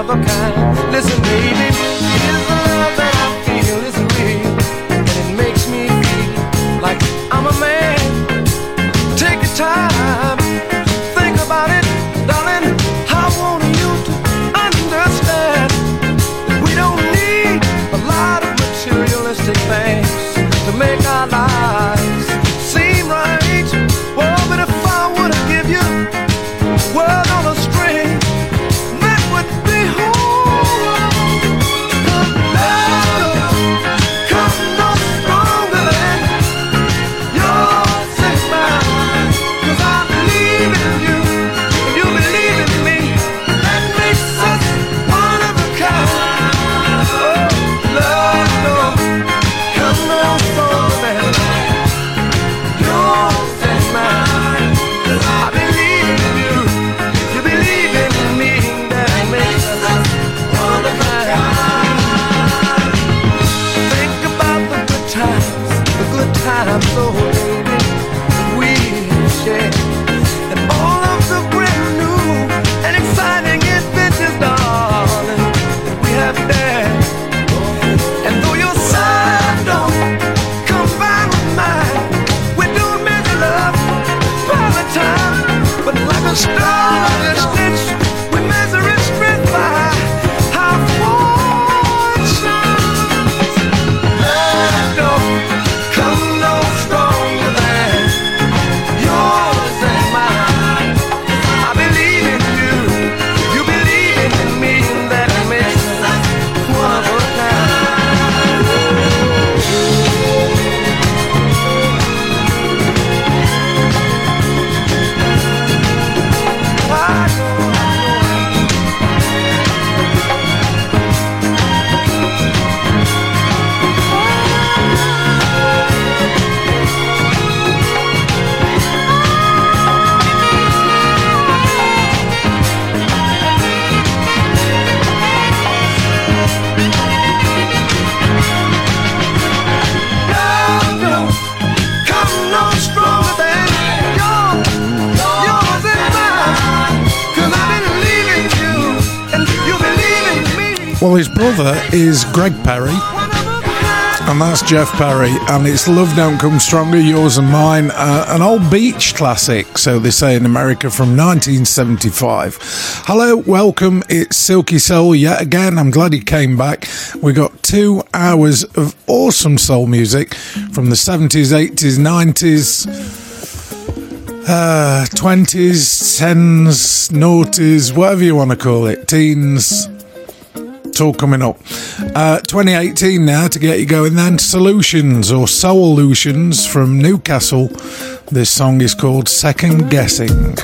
of a kind. mother is Greg Perry, and that's Jeff Perry, and it's Love Don't Come Stronger, Yours and Mine, uh, an old beach classic, so they say in America, from 1975. Hello, welcome, it's Silky Soul yet again. I'm glad he came back. We got two hours of awesome soul music from the 70s, 80s, 90s. Uh, 20s, 10s, noughties, whatever you want to call it, teens, all coming up. Uh, 2018 now to get you going. Then Solutions or Solutions from Newcastle. This song is called Second Guessing.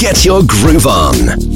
Get your groove on.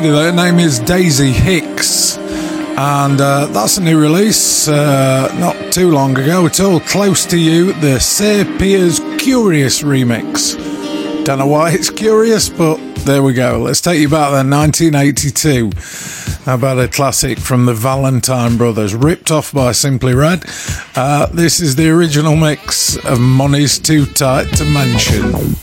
Lady. Her name is Daisy Hicks. And uh, that's a new release, uh, not too long ago at all. Close to You, the Sir Piers Curious remix. Don't know why it's curious, but there we go. Let's take you back then, 1982. How about a classic from the Valentine Brothers, ripped off by Simply Red? Uh, this is the original mix of Money's Too Tight to Mention.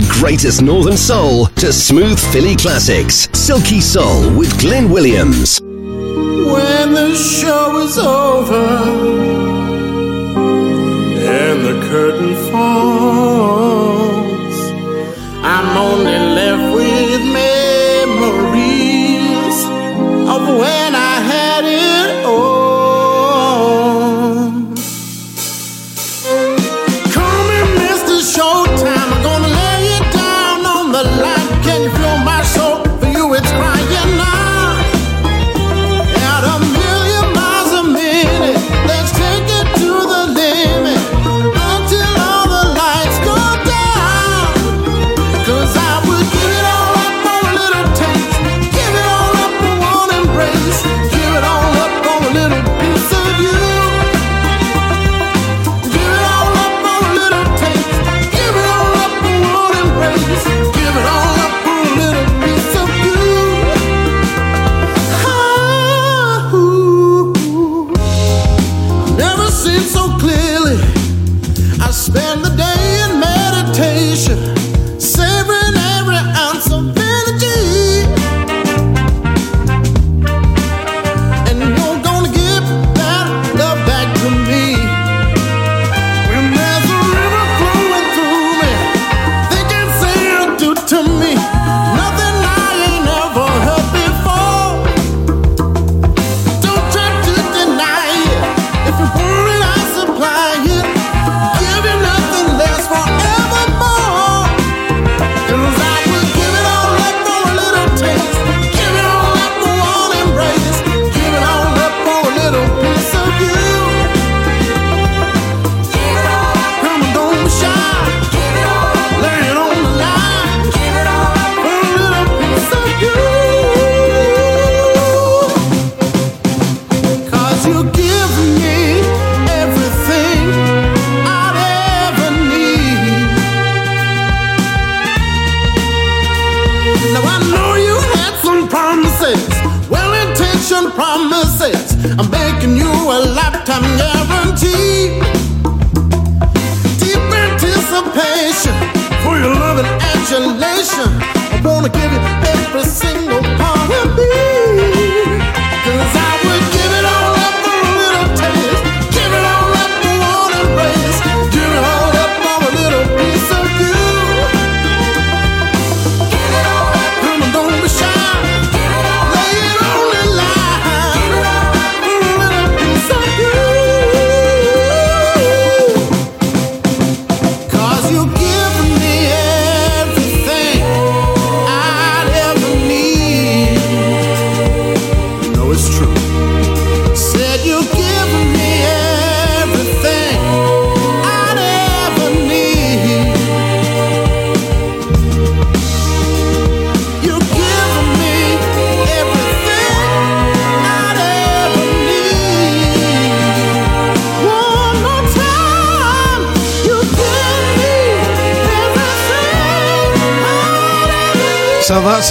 the greatest northern soul to smooth Philly classics. Silky Soul with Glyn Williams. When the show is over.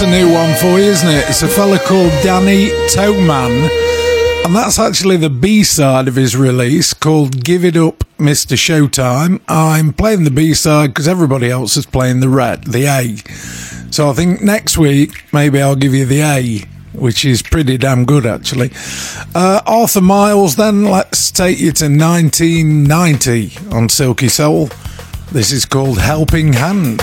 a new one for you, isn't it? It's a fella called Danny Togman, and that's actually the B side of his release called Give It Up, Mr. Showtime. I'm playing the B side because everybody else is playing the red, the A. So I think next week, maybe I'll give you the A which is pretty damn good actually. Uh, Arthur Miles, then let's take you to 1990 on Silky Soul. This is called Helping Hand.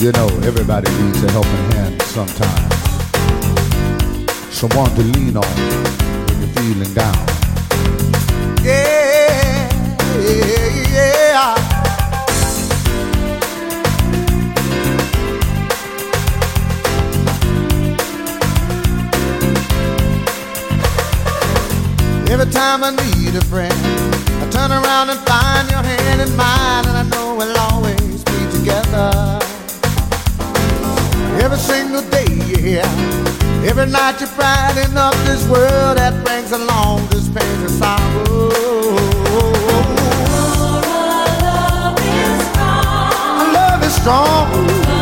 You know, everybody needs a helping hand sometimes. Someone to lean on when you're feeling down. Yeah, yeah. Every time I need a friend, I turn around and find your hand in mine, and I know we'll always be together every single day you hear. Every night you're fighting up this world that brings along this pain and sorrow. Love is strong. Love is strong.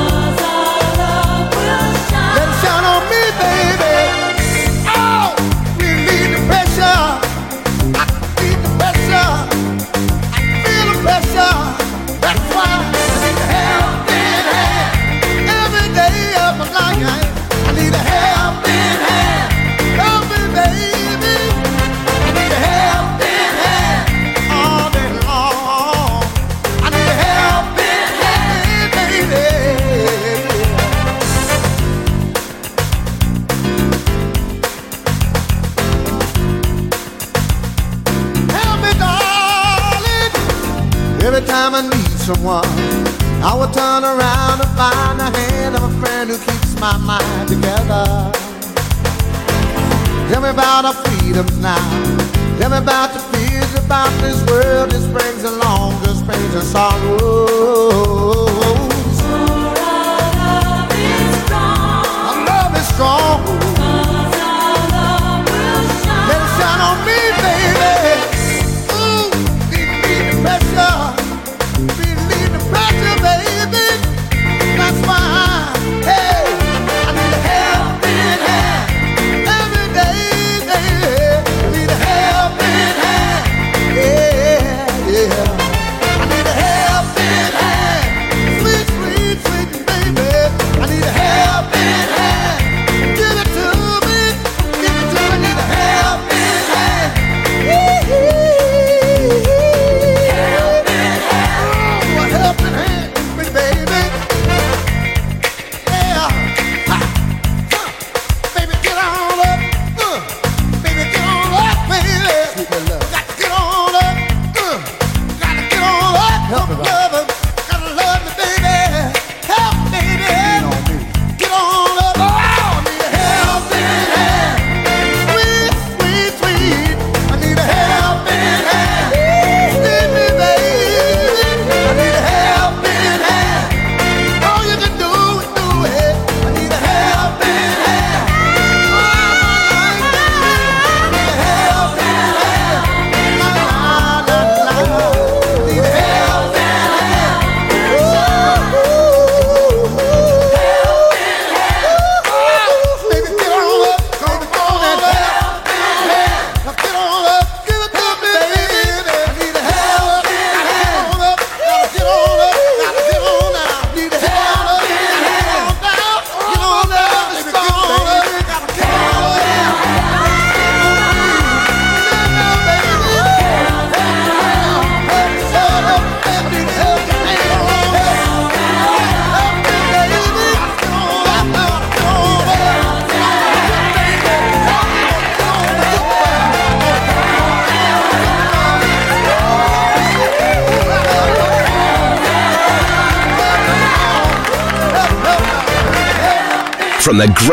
time I need someone, I will turn around and find the hand of a friend who keeps my mind together. Tell me about our freedoms now. Tell me about the fears about this world. This brings along, this brings a sorrow.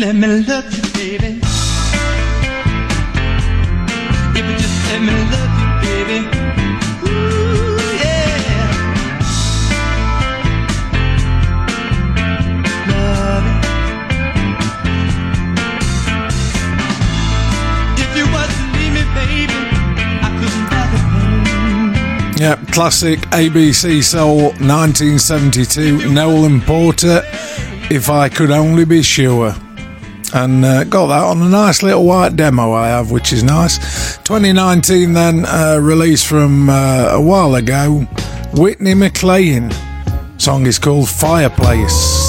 let me love you, baby. Yeah, just let me love you, baby. Yep, classic ABC Soul 1972, Nolan Porter. If I could only be sure and uh, got that on a nice little white demo I have, which is nice. 2019, then uh, release from uh, a while ago, Whitney McLean. Song is called Fireplace.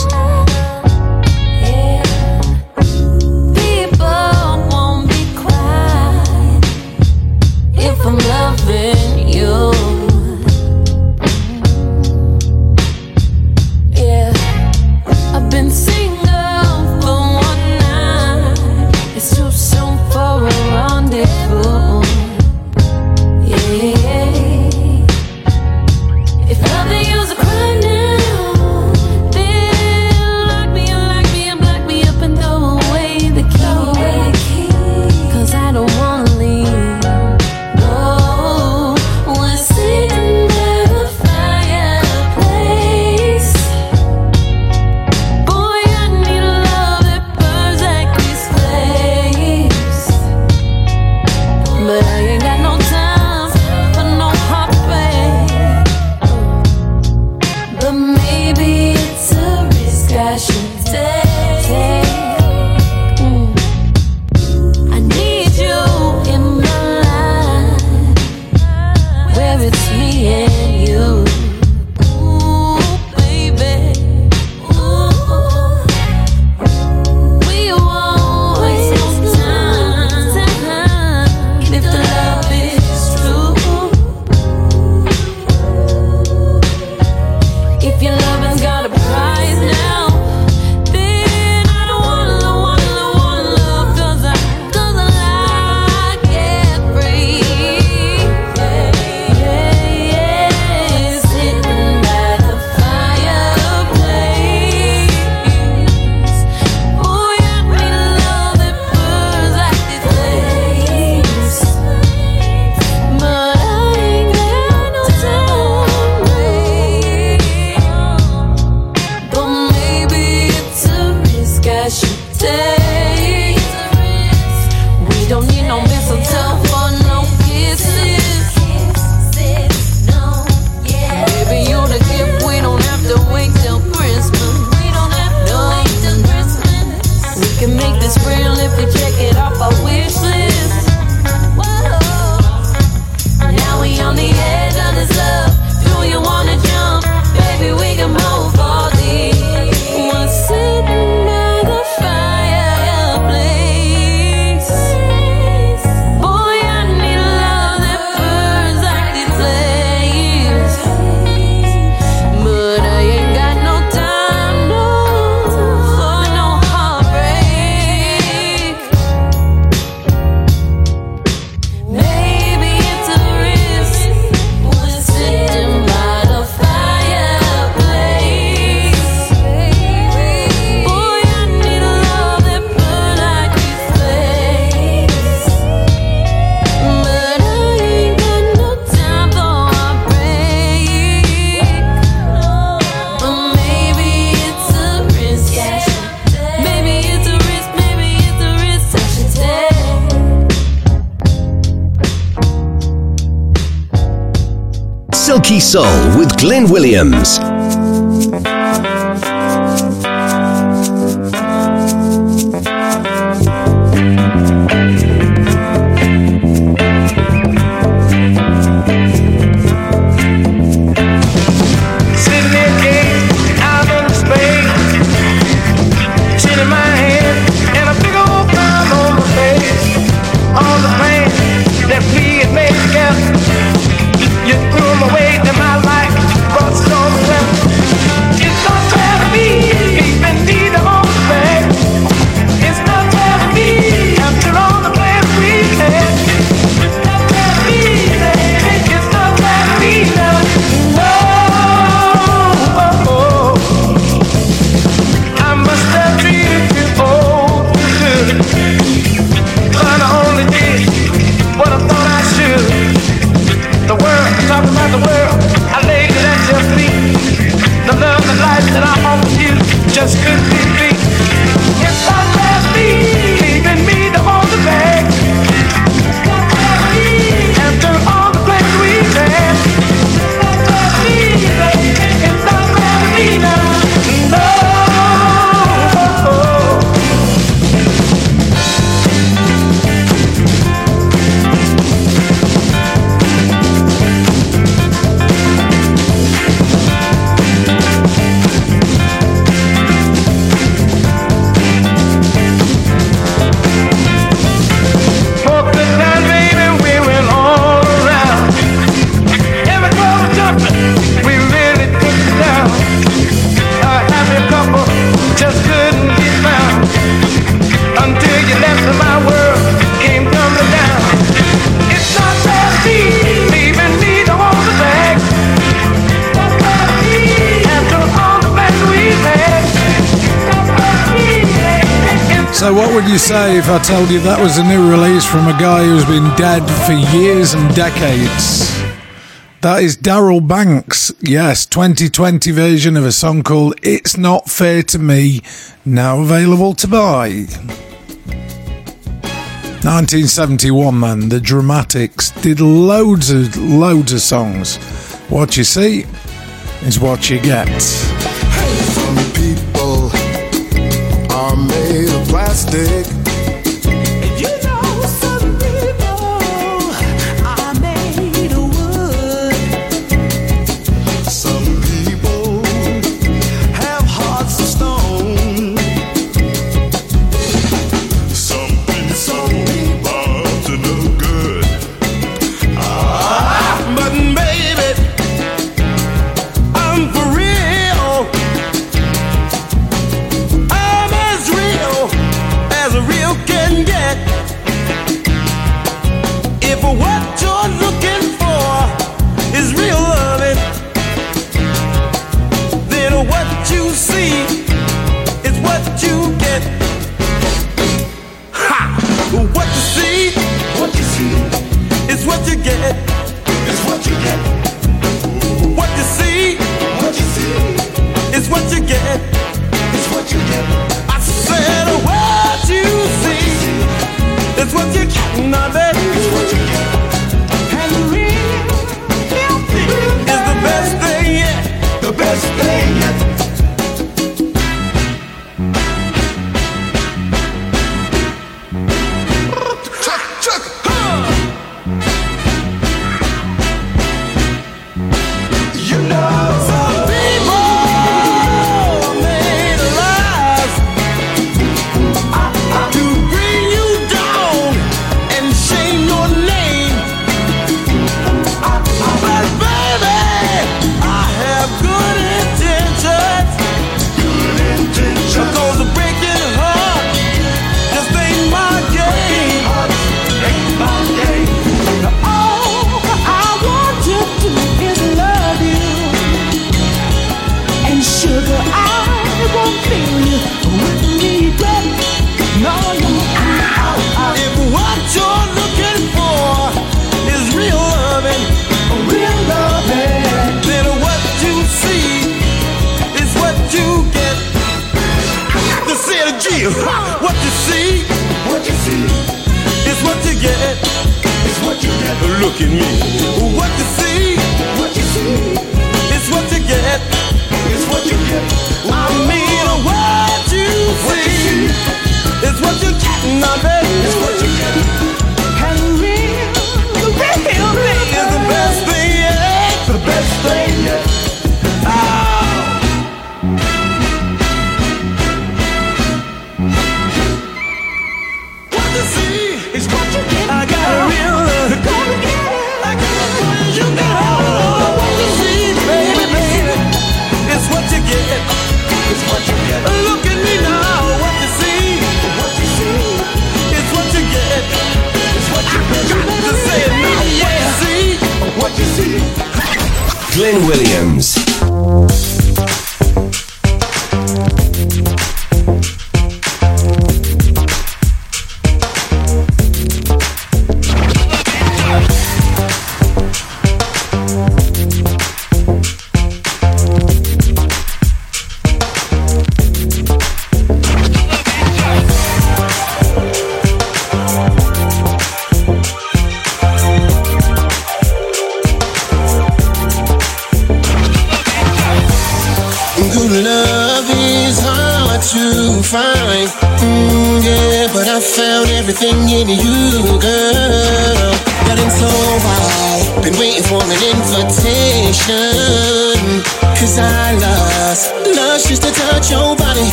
Soul with Glyn Williams. told you that was a new release from a guy who's been dead for years and decades. That is Darrell Banks, yes, 2020 version of a song called It's Not Fair to Me, now available to buy. 1971 man, the Dramatics did loads of loads of songs. What you see is what you get. Hey, people are made of plastic.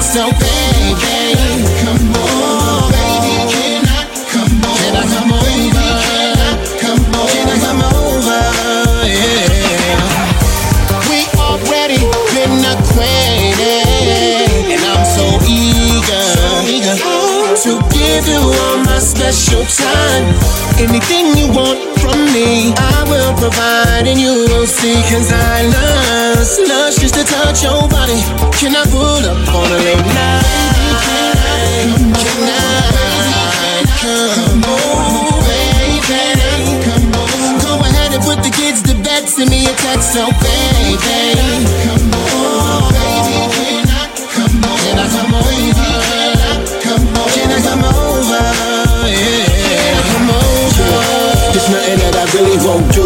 So baby. Come on, baby, can I come over? Can I come over? Can I come over? We already been acquainted, and I'm so eager, eager to give you all my special time. Anything you want me, I will provide, and you will see. Cause I lust, lust just to touch your body. Can I pull up on a late night? Can I come on, baby? Come on, go ahead and put the kids to bed. Send me a text, so baby. Come on, do.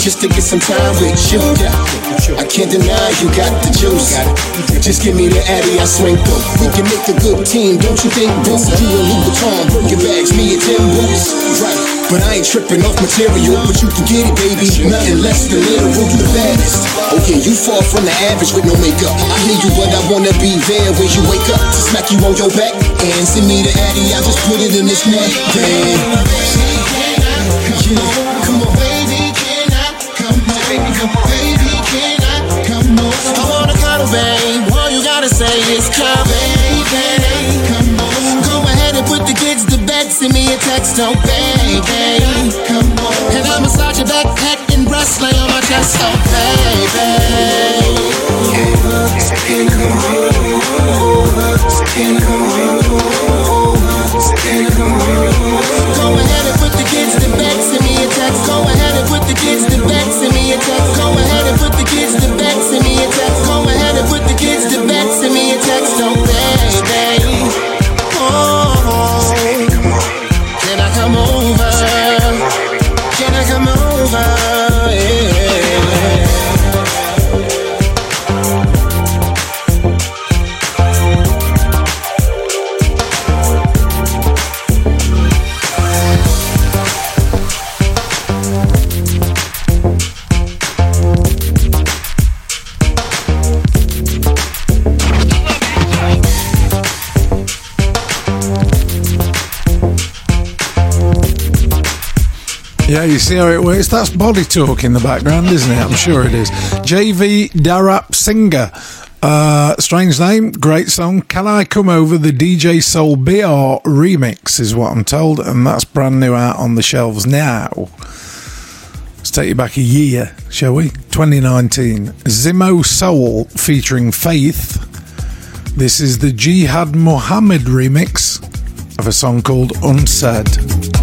Just to get some time with you. I can't deny you got the juice. Just give me the addy, I swing through. We can make a good team, don't you think, boo? You a Louis Vuitton, Birkin bags, me a Tim boots. Right. But I ain't tripping off material, but you can get it, baby. Nothing less than literal, you the baddest. Okay, you fall from the average with no makeup. I hear you, but I wanna be there when you wake up to smack you on your back and send me the addy. I just put it in this neck, damn. On, baby, I come on? I? I and put the kids to bed. Send me a text, oh baby, come on. And I'll massage your backpack and breast lay on my chest, oh baby. Go ahead and put the kids to bed. Send me a text. Go ahead and put the kids to bed. Send me a text. Go ahead and put the kids to bed. Yeah, you see how it works? That's body talk in the background, isn't it? I'm sure it is. JV Darap Singer. Uh, strange name, great song. Can I come over the DJ Soul BR remix? Is what I'm told, and that's brand new out on the shelves now. Let's take you back a year, shall we? 2019. Zimo Soul featuring Faith. This is the Jihad Muhammad remix of a song called Unsaid.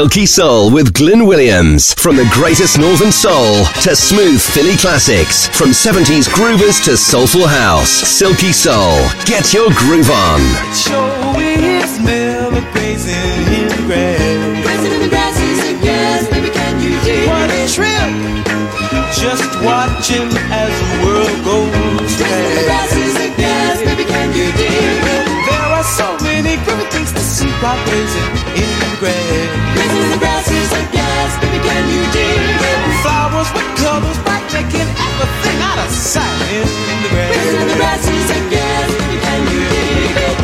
Silky Soul with Glyn Williams. From the greatest northern soul to smooth Philly classics. From 70s groovers to soulful house. Silky Soul. Get your groove on. Dig What a trip! Just watching as the world goes in the grass is a gas, baby, can you dig? There are so many groovy things to see while grazing in the grass. Everything out of sight in the Grazing in the grass. grass is a baby, can you dig it?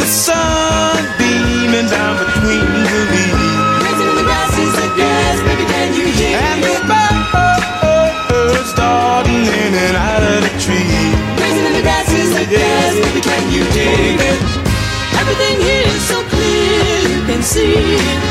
The sun beaming down between the leaves. In the grass is a baby, can you dig And the birds starting in and out of the tree. Grazing in the grass is a baby, can you dig it? Everything here is so clear, you can see it.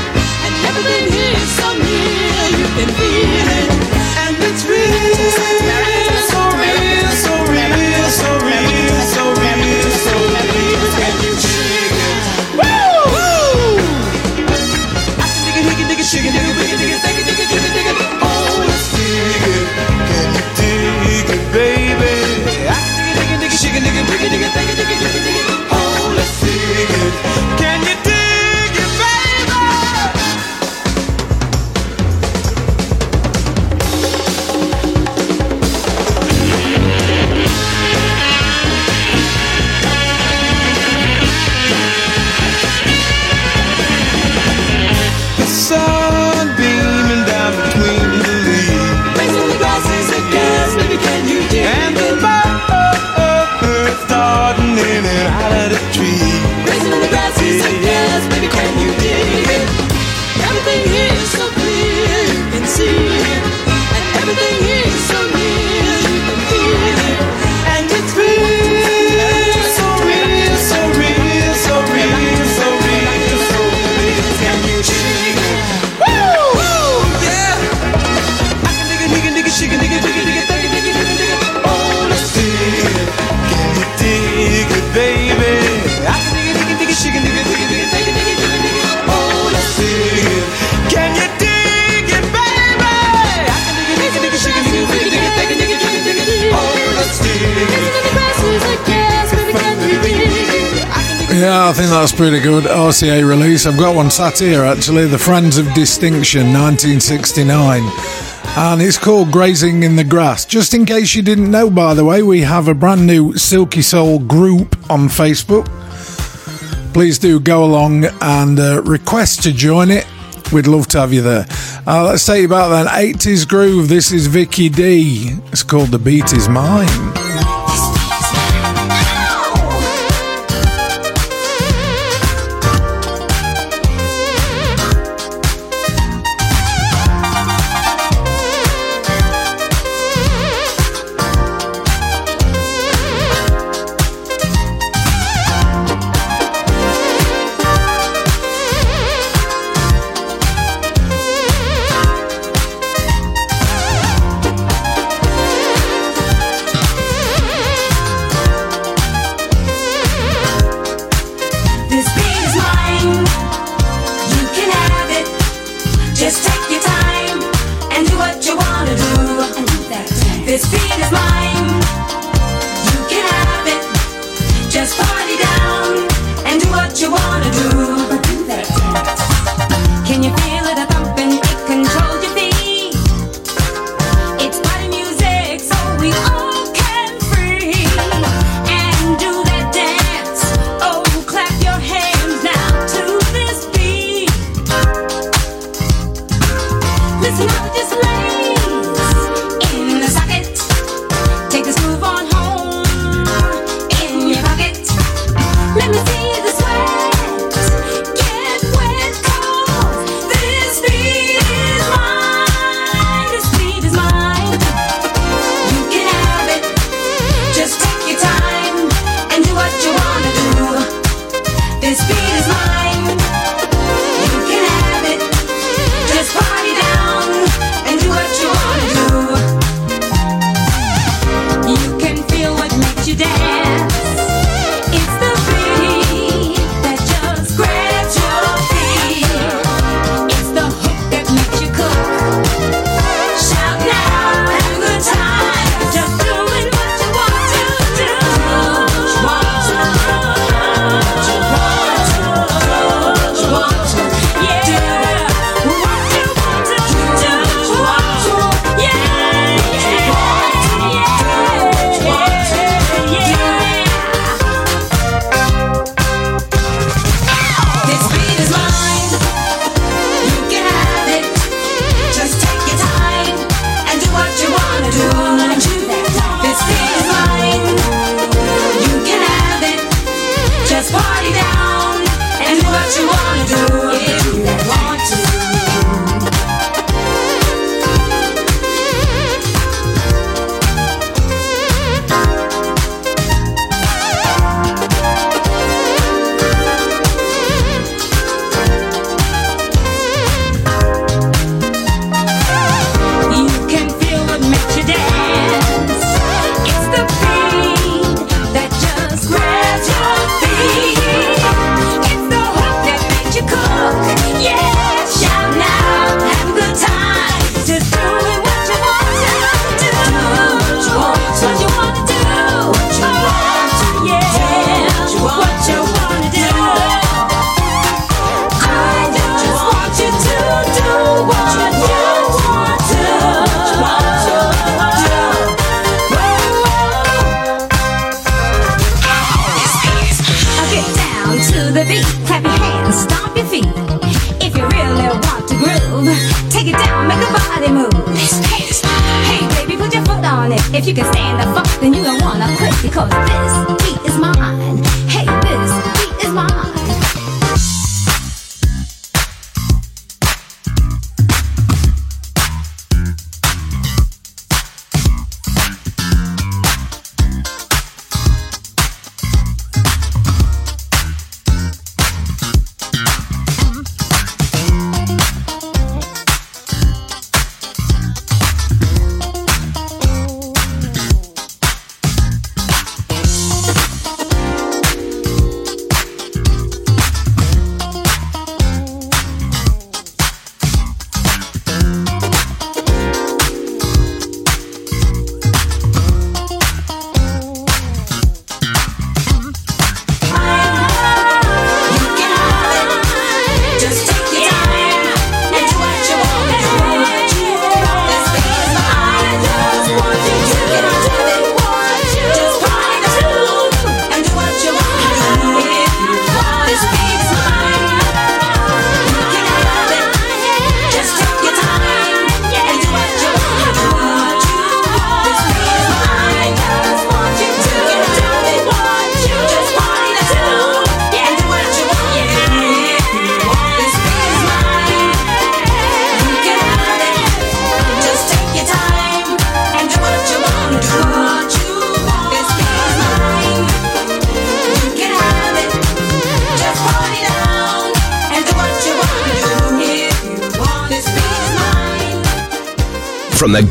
Good. RCA release. I've got one sat here actually. The Friends of Distinction, 1969. And it's called Grazing in the Grass. Just in case you didn't know, by the way, we have a brand new Silky Soul group on Facebook. Please do go along and uh, request to join it. We'd love to have you there. Uh, let's tell you about that 80s groove. This is Vicky D. It's called The Beat Is Mine.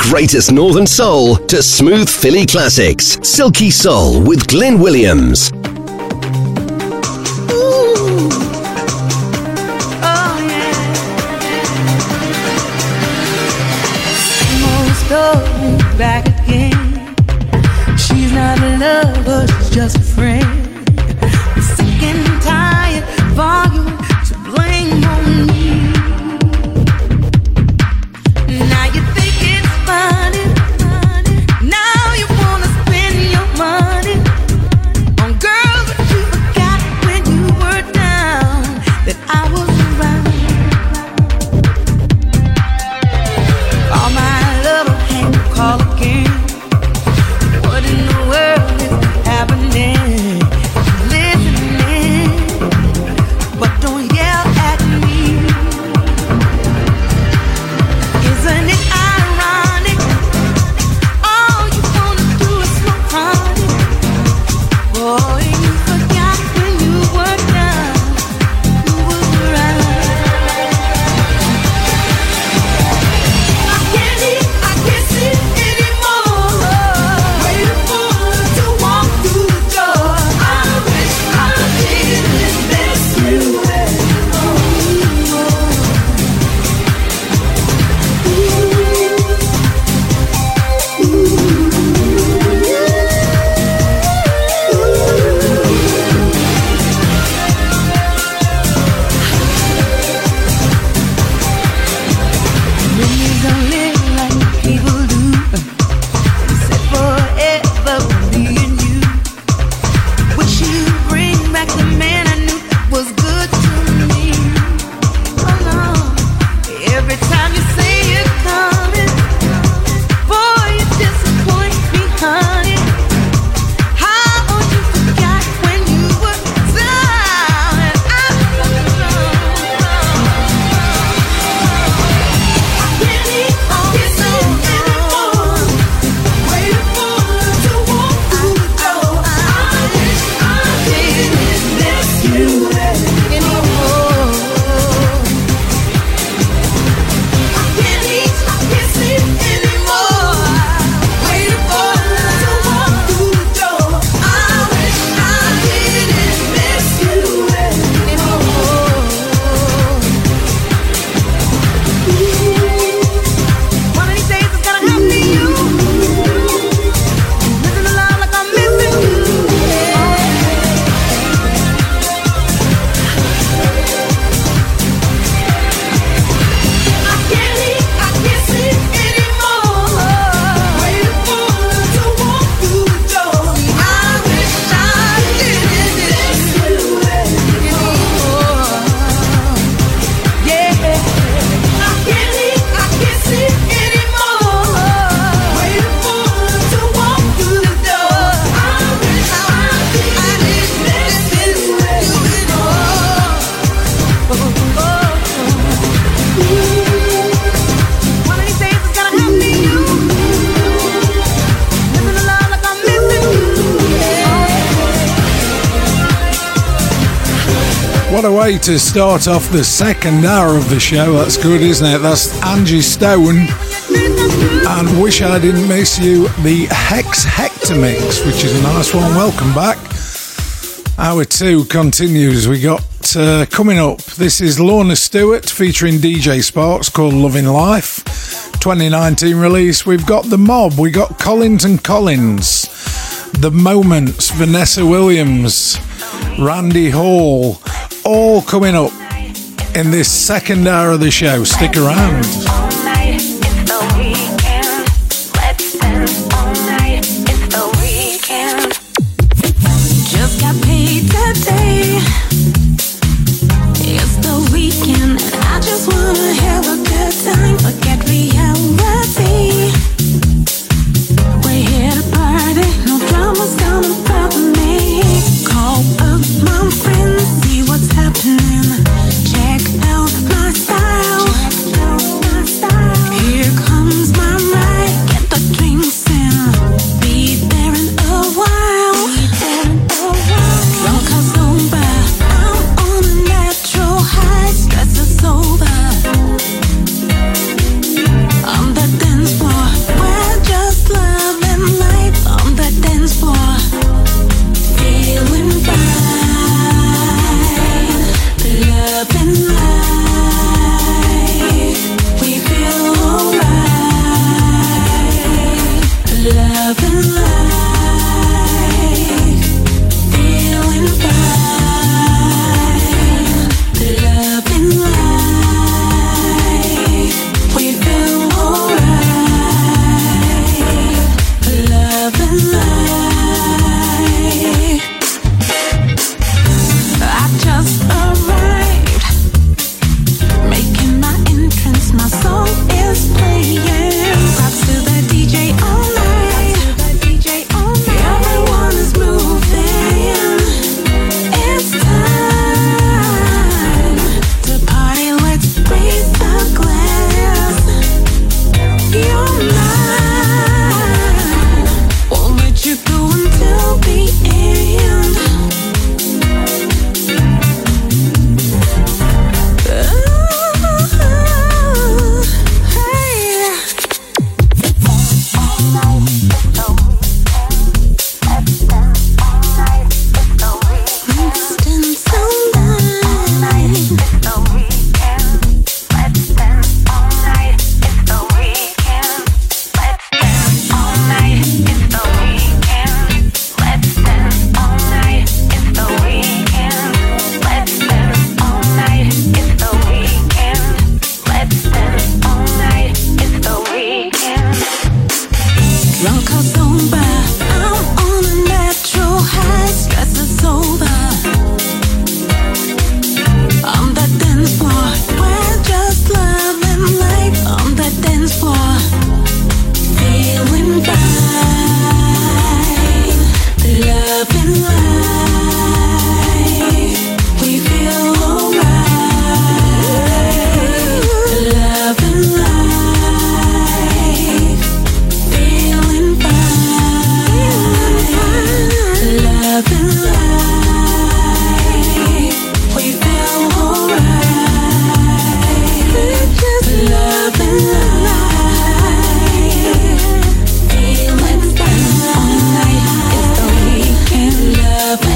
greatest northern soul to smooth Philly classics. Silky Soul with Glyn Williams. back again. She's not a lover, she's just a friend. Sick and tired of arguing. to start off the second hour of the show. That's good, isn't it? That's Angie Stone and Wish I Didn't Miss You, the Hex Hector mix, which is a nice one. Welcome back. Hour two continues. We got uh, coming up, this is Lorna Stewart featuring DJ Sparks called Loving Life. 2019 release. We've got The Mob, we got Collins and Collins, The Moments, Vanessa Williams, Randy Hall all coming up in this second hour of the show. Stick around.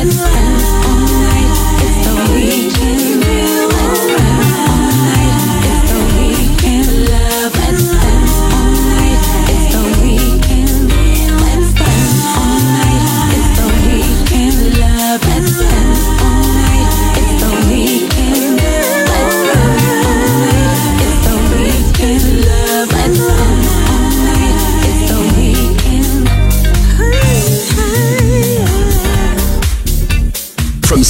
Let's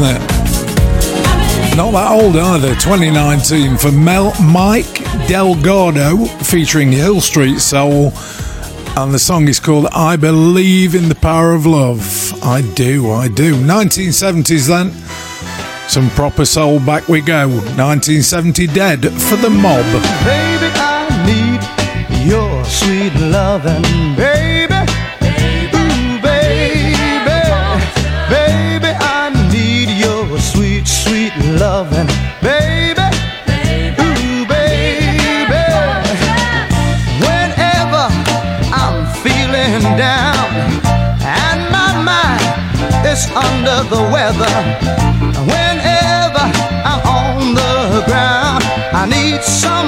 Isn't it? Not that old either. 2019 for Mel Mike Delgado featuring Hill Street Soul. And the song is called I Believe in the Power of Love. I do, I do. 1970s then. Some proper soul back we go. 1970 Dead for the Mob. Baby, I need your sweet baby. Loving, baby. Ooh, baby. Whenever I'm feeling down and my mind is under the weather, whenever I'm on the ground, I need someone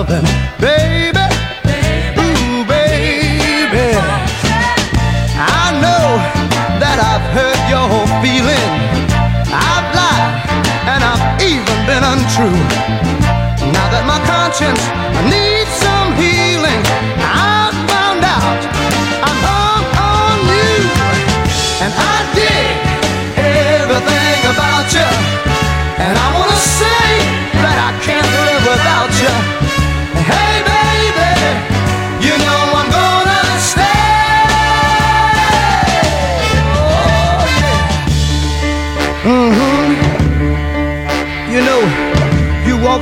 loving, baby. Ooh, baby. I know that I've hurt your feeling. I've lied and I've even been untrue. Now that my conscience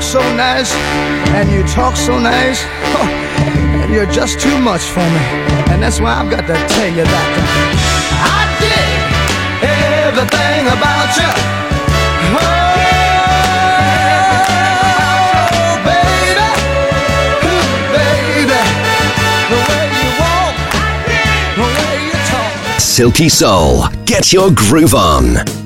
so nice and you talk so nice. and you're just too much for me. And that's why I've got to tell you that I dig everything about you. Oh, baby, baby, the way you walk, the way you talk. Silky Soul. Get your groove on.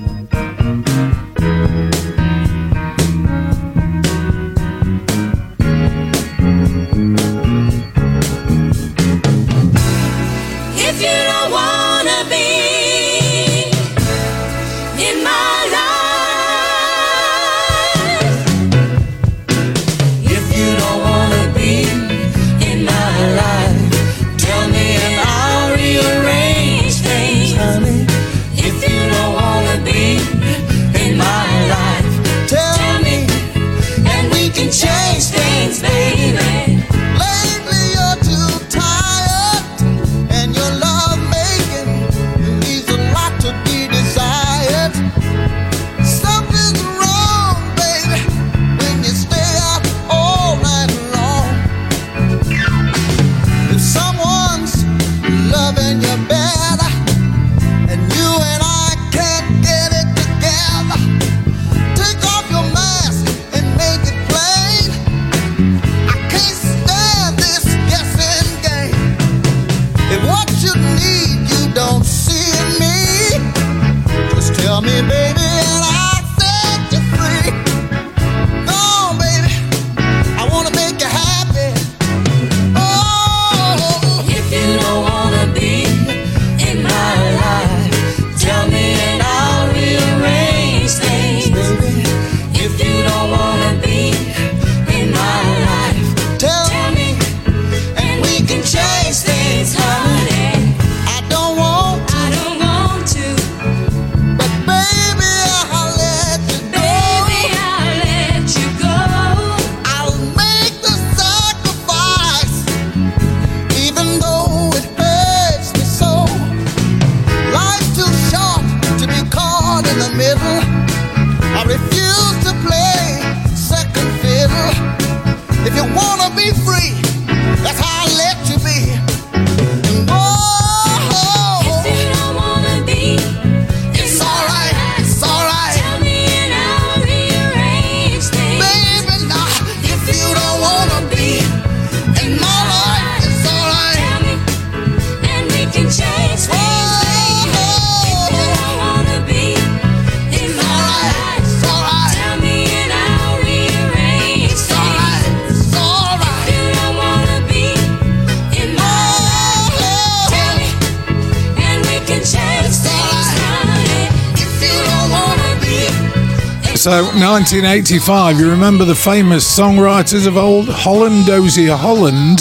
1985. You remember the famous songwriters of old, Holland Dozier Holland.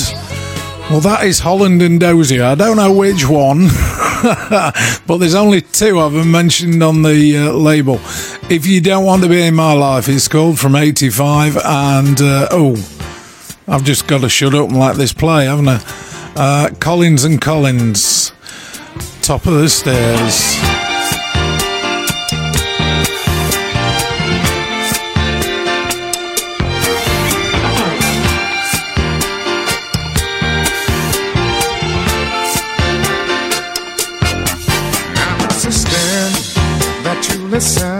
Well, that is Holland and Dozier. I don't know which one, but there's only two of them mentioned on the uh, label. If you don't want to be in my life, it's called from '85, and uh, oh, I've just got to shut up and let this play, haven't I? Uh, Collins and Collins, top of the stairs. listen.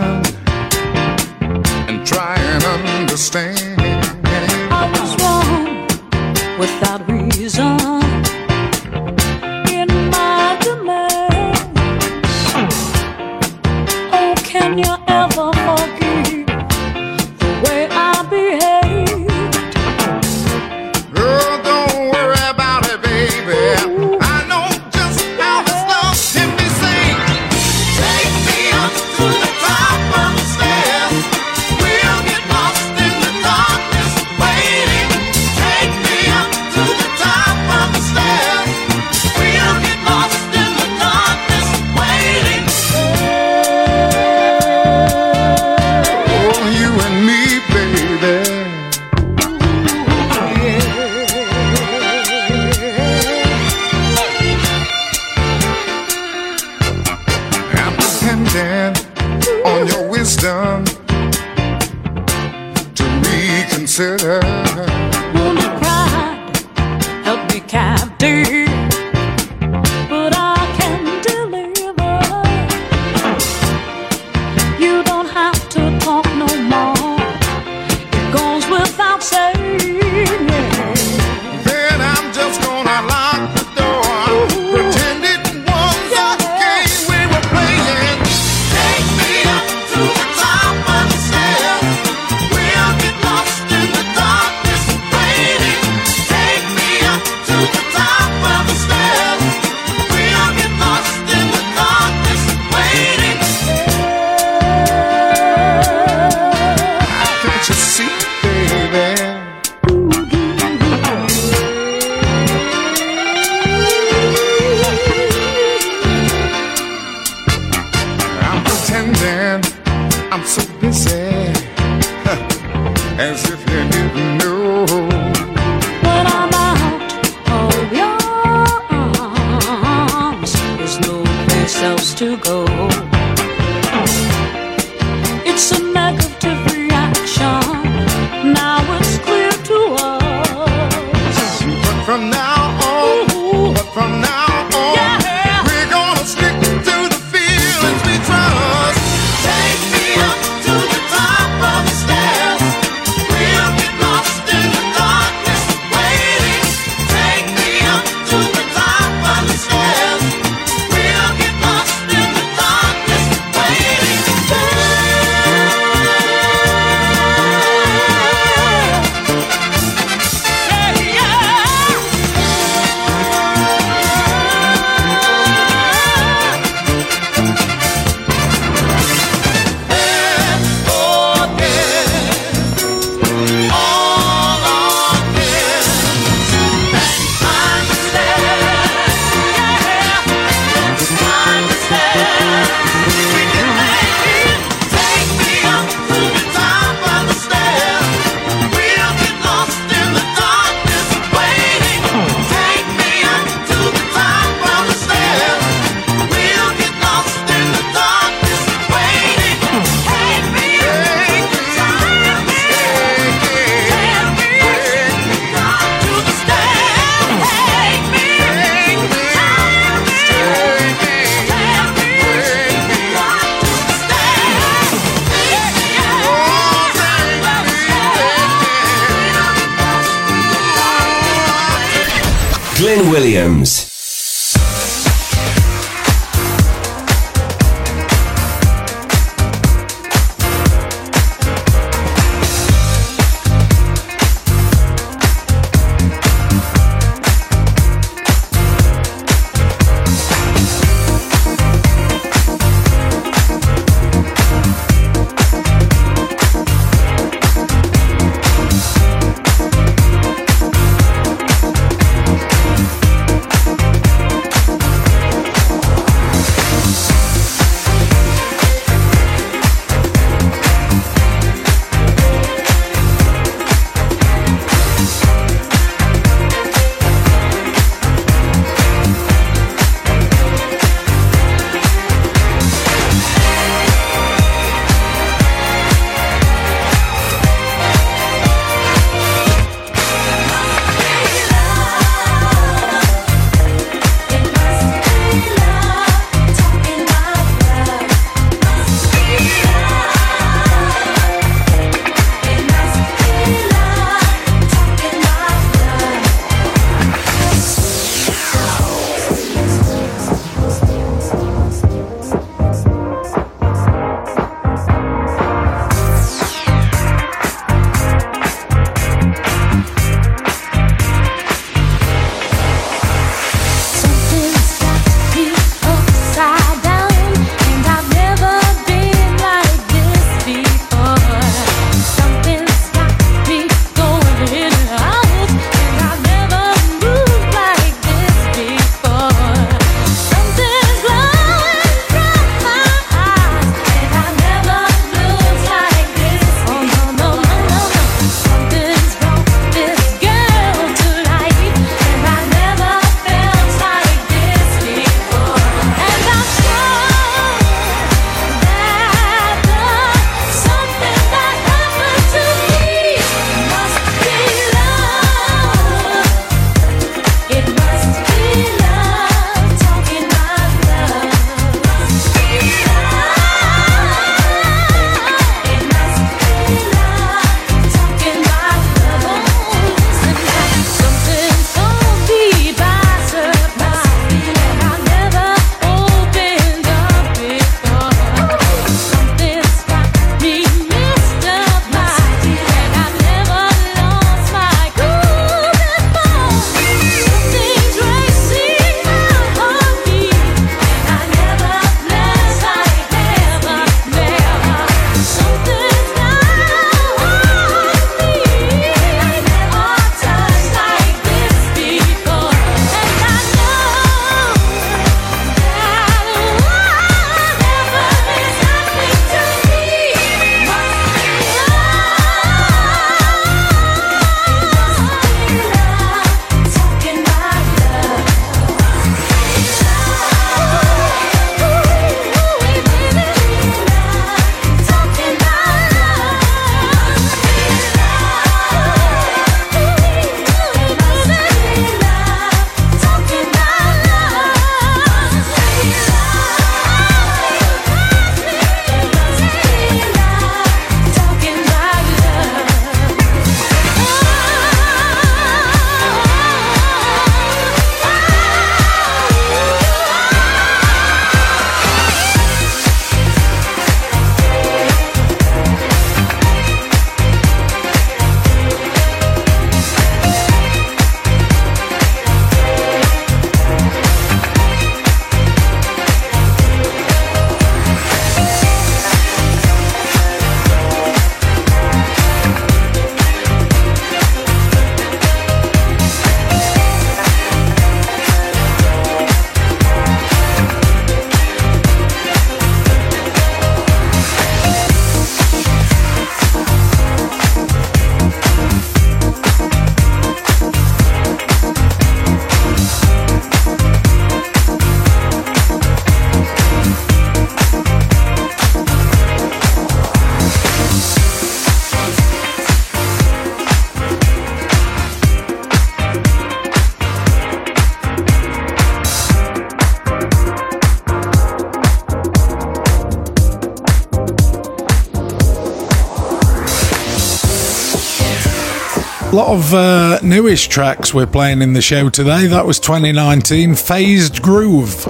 A lot of uh, newish tracks we're playing in the show today. That was 2019, Phased Groove.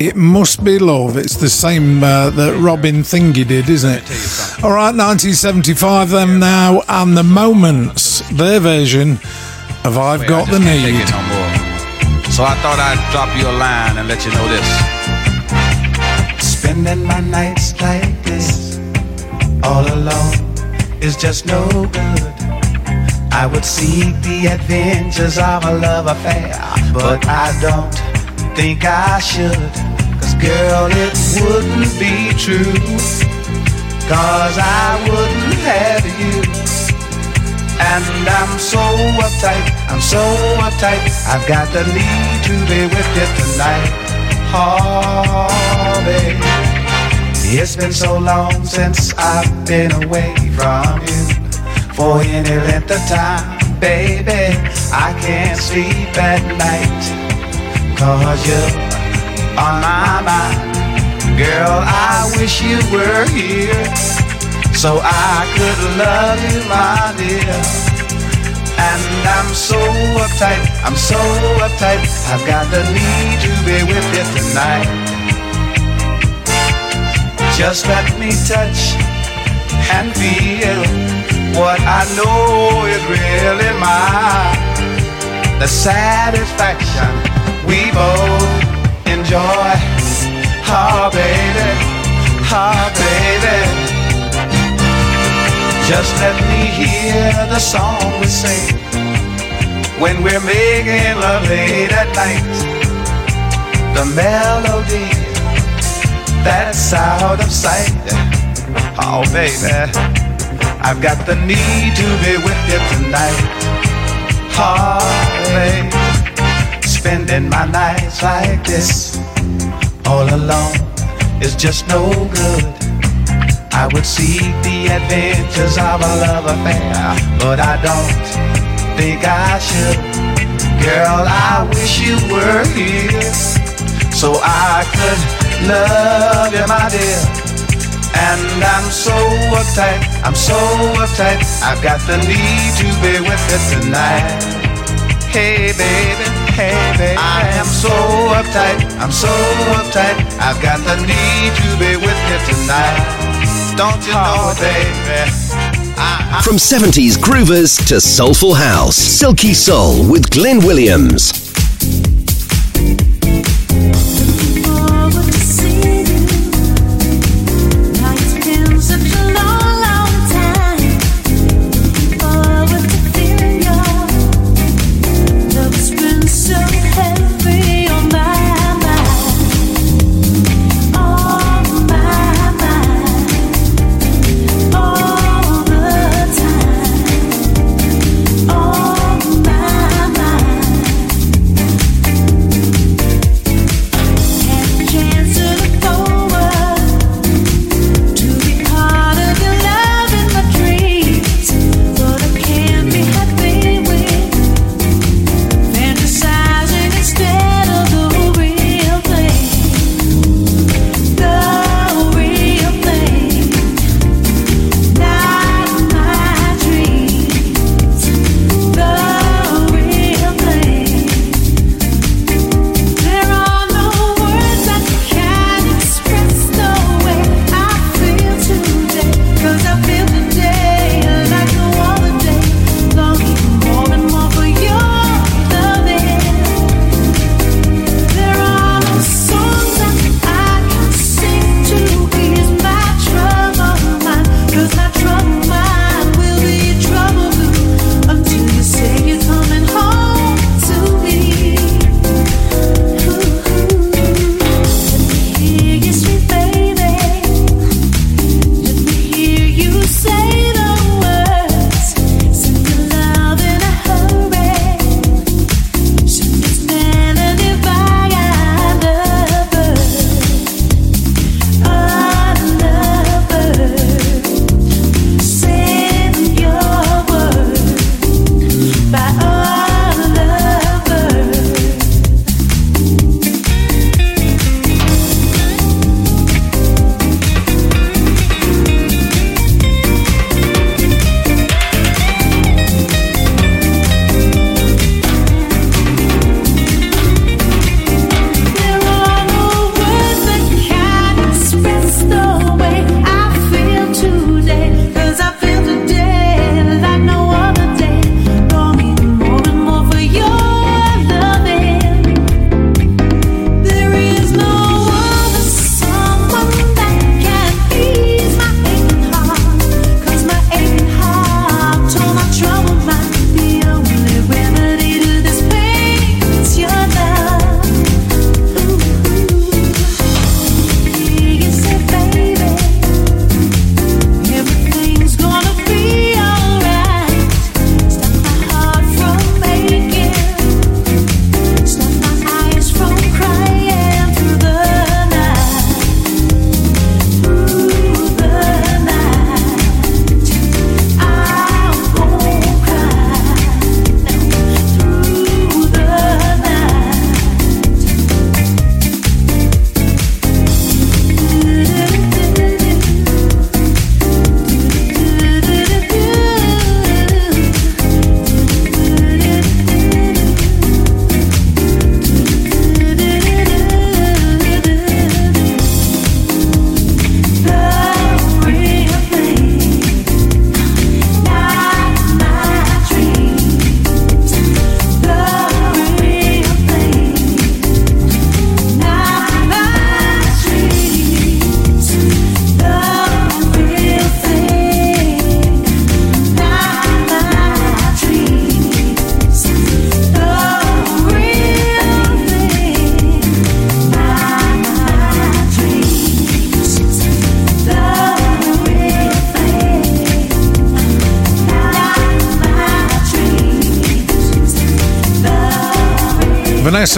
It must be love. It's the same uh, that Robin Thingy did, isn't it? All right, 1975 them now, and the Moments, their version of I've Wait, Got the just can't take Need. no. So I thought I'd drop you a line and let you know this. Spending my nights like this, all alone, is just no good. I would seek the adventures of a love affair, but I don't think I should. Cause girl, it wouldn't be true. Cause I wouldn't have you. And I'm so uptight, I'm so uptight. I've got the need to be with you tonight. Baby. It's been so long since I've been away from you for any length of time, baby. I can't sleep at night cause you're on my mind. Girl, I wish you were here so I could love you, my dear. And I'm so uptight, I'm so uptight. I've got the need to be with you tonight. Just let me touch and feel what I know is really mine. The satisfaction we both enjoy. Oh, baby, oh, baby. Just let me hear the song we sing when we're making love late at night. The melody that's out of sight. Oh, baby, I've got the need to be with you tonight. Baby, spending my nights like this all alone is just no good. I would seek the adventures of a love affair, but I don't think I should. Girl, I wish you were here so I could love you, my dear. And I'm so uptight, I'm so uptight. I've got the need to be with you tonight. Hey, baby, hey, baby. I am so uptight, I'm so uptight. I've got the need to be with you tonight. Don't you know, oh, baby? From 70s groovers to soulful house, Silky Soul with Glyn Williams.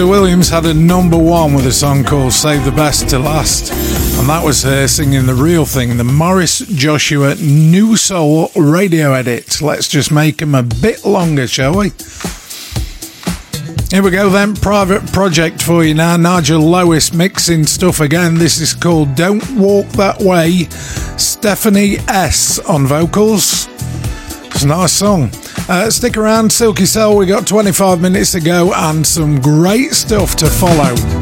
Williams had a number one with a song called Save the Best to Last, and that was her singing the real thing, the Maurice Joshua New Soul radio edit. Let's just make them a bit longer, shall we? Here we go then, private project for you now. Nigel Lewis mixing stuff again. This is called Don't Walk That Way. Stephanie S on vocals. It's a nice song. Uh, stick around, Silky Soul. We got 25 minutes to go and some great stuff to follow.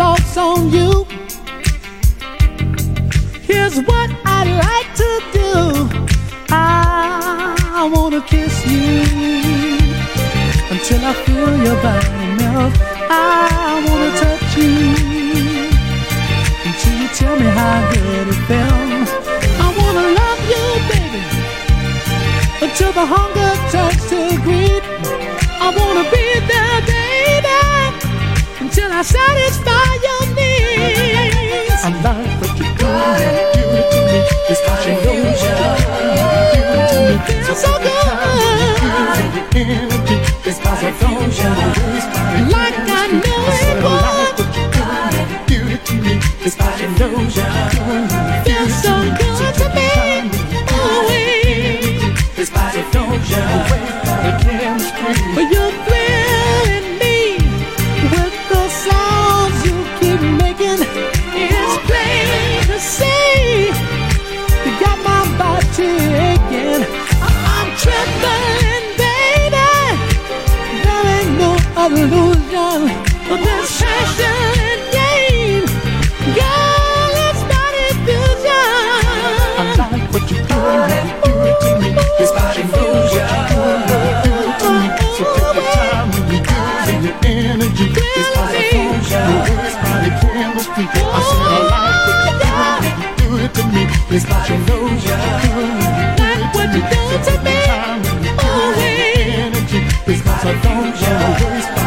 Thought's on you. Here's what I like to do. I wanna kiss you until I feel your body melt. I wanna touch you until you tell me how good it feels. I wanna love you, baby, until the hunger turns to greed. I wanna be there, I satisfy your needs. I like what you're doing, give it to me. It's what you know doing. Give it to me, feels so good. Give it to me, energy. It's positive, like I know it would. Give it to me, it's what you know what doing. Feels so good His body knows you. Like what you do to me. Always. His body knows you.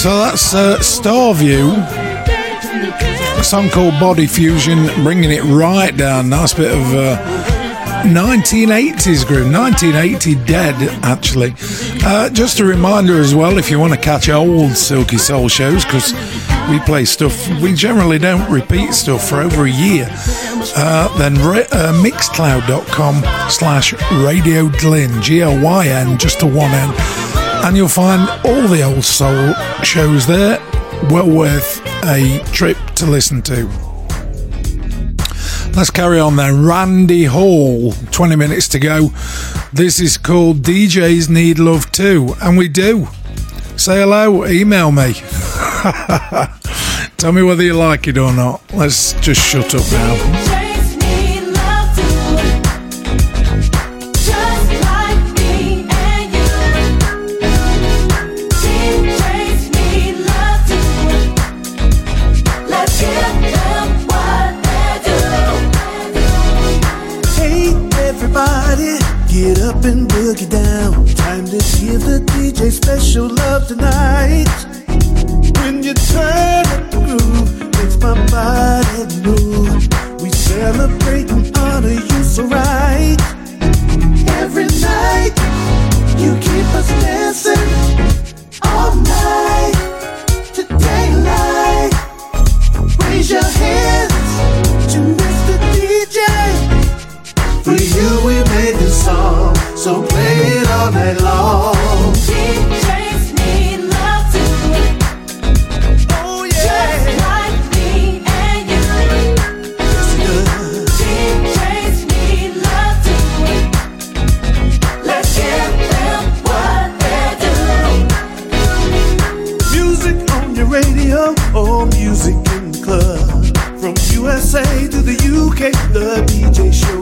So that's uh, Starview. A song called Body Fusion, bringing it right down. Nice bit of uh, 1980s groove. 1980 dead, actually. Uh, just a reminder as well if you want to catch old Silky Soul shows, because we play stuff, we generally don't repeat stuff for over a year, uh, then re- uh, mixcloud.com slash radio glyn, G L Y N, just to one end and you'll find all the old soul shows there. Well worth a trip to listen to. Let's carry on then. Randy Hall, 20 minutes to go. This is called DJs Need Love Too, and we do. Say hello, email me. Tell me whether you like it or not. Let's just shut up now. tonight. When you turn up the groove, makes my body move. We celebrate and honor you so right. They show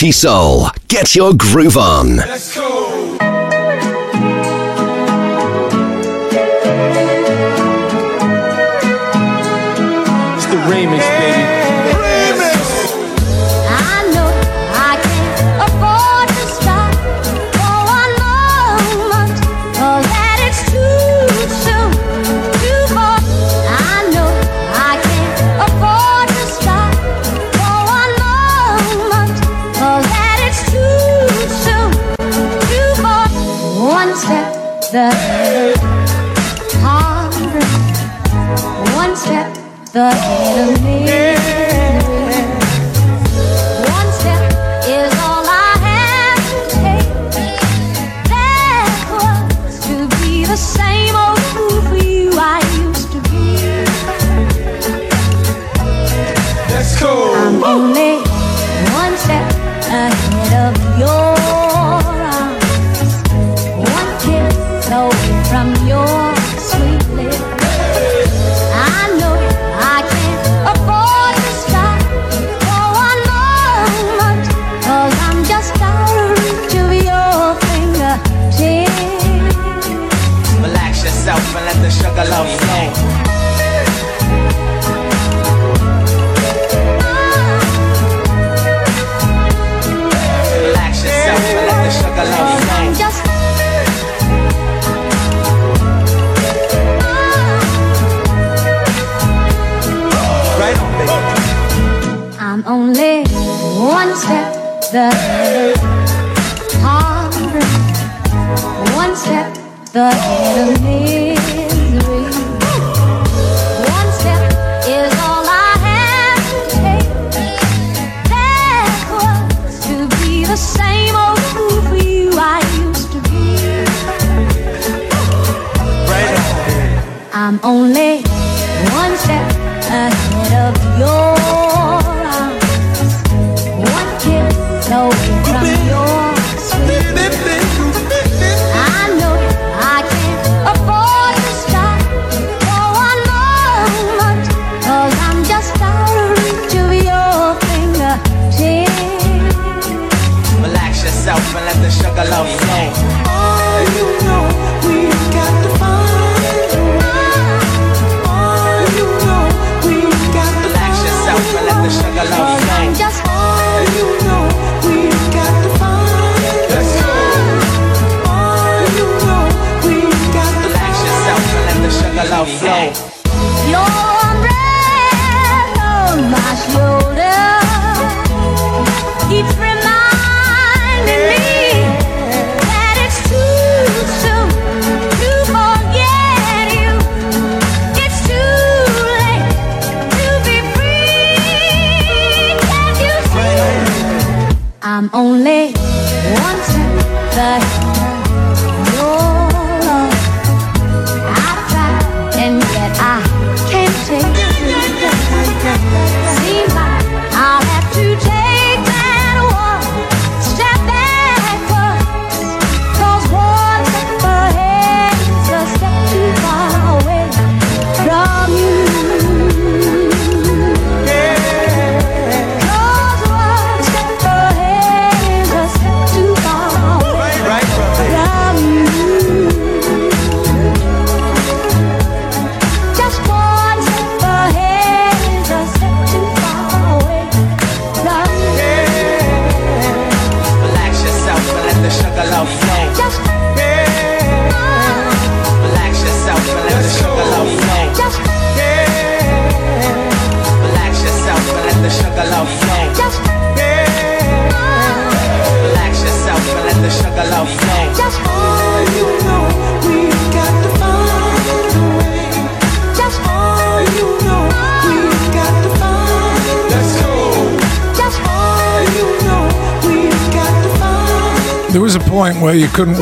Funky Soul. Get your groove on.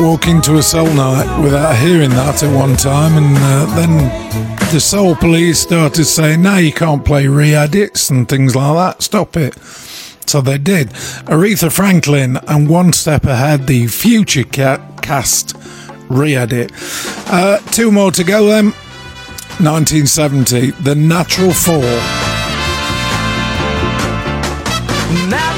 walk into a soul night without hearing that at one time, and uh, then the soul police started saying, "No, you can't play re-edits and things like that. Stop it." So they did. Aretha Franklin and One Step Ahead, the Future Cat cast re-edit. Uh, two more to go then. 1970, The Natural Four. Now-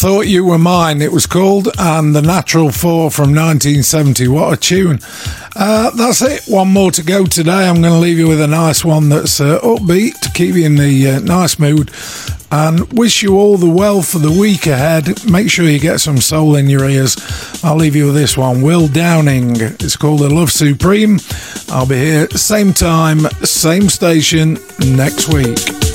Thought You Were Mine, it was called, and The Natural Four from 1970. What a tune. Uh, that's it. One more to go today. I'm going to leave you with a nice one that's uh, upbeat to keep you in the uh, nice mood and wish you all the well for the week ahead. Make sure you get some soul in your ears. I'll leave you with this one Will Downing. It's called The Love Supreme. I'll be here same time, same station next week.